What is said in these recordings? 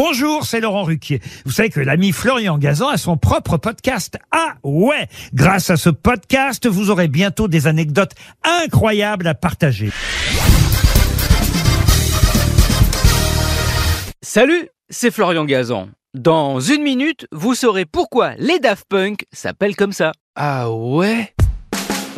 Bonjour, c'est Laurent Ruquier. Vous savez que l'ami Florian Gazan a son propre podcast. Ah ouais Grâce à ce podcast, vous aurez bientôt des anecdotes incroyables à partager. Salut, c'est Florian Gazan. Dans une minute, vous saurez pourquoi les Daft Punk s'appellent comme ça. Ah ouais?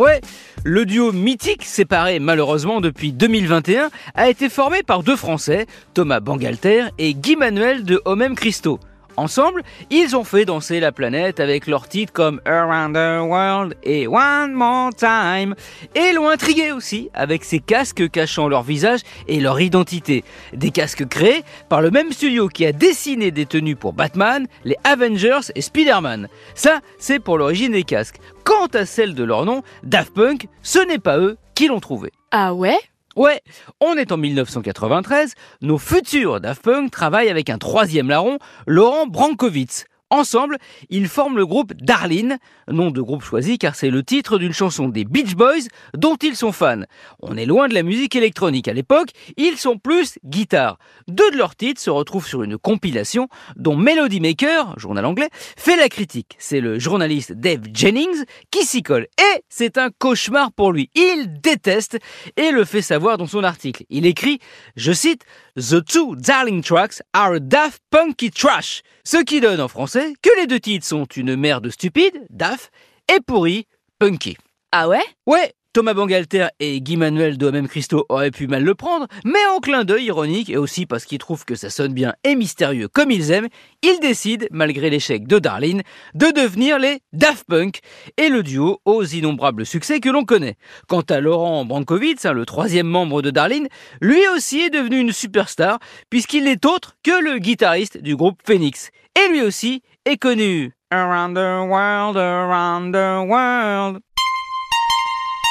Ouais, le duo mythique, séparé malheureusement depuis 2021, a été formé par deux Français, Thomas Bangalter et Guy Manuel de Homem Christo. Ensemble, ils ont fait danser la planète avec leurs titres comme Around the World et One More Time. Et l'ont intrigué aussi avec ces casques cachant leur visage et leur identité. Des casques créés par le même studio qui a dessiné des tenues pour Batman, les Avengers et Spider-Man. Ça, c'est pour l'origine des casques. Quant à celle de leur nom, Daft Punk, ce n'est pas eux qui l'ont trouvé. Ah ouais? Ouais, on est en 1993, nos futurs Daft Punk travaillent avec un troisième larron, Laurent Brankovitz. Ensemble, ils forment le groupe Darlene, nom de groupe choisi car c'est le titre d'une chanson des Beach Boys dont ils sont fans. On est loin de la musique électronique à l'époque, ils sont plus guitare. Deux de leurs titres se retrouvent sur une compilation dont Melody Maker, journal anglais, fait la critique. C'est le journaliste Dave Jennings qui s'y colle et c'est un cauchemar pour lui. Il déteste et le fait savoir dans son article. Il écrit, je cite, The two Darling tracks are daft punky trash. Ce qui donne en français que les deux titres sont une merde stupide, daft, et pourri, punky. Ah ouais? Ouais, Thomas Bangalter et Guy Manuel de Même Christo auraient pu mal le prendre, mais en clin d'œil ironique et aussi parce qu'ils trouvent que ça sonne bien et mystérieux comme ils aiment, ils décident, malgré l'échec de Darlene, de devenir les Daft Punk et le duo aux innombrables succès que l'on connaît. Quant à Laurent Brankovitz, hein, le troisième membre de Darlene, lui aussi est devenu une superstar puisqu'il n'est autre que le guitariste du groupe Phoenix. Et lui aussi est connu. Around the world, around the world.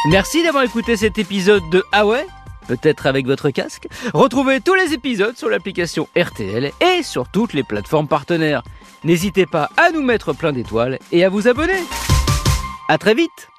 Merci d'avoir écouté cet épisode de Ah Peut-être avec votre casque. Retrouvez tous les épisodes sur l'application RTL et sur toutes les plateformes partenaires. N'hésitez pas à nous mettre plein d'étoiles et à vous abonner. À très vite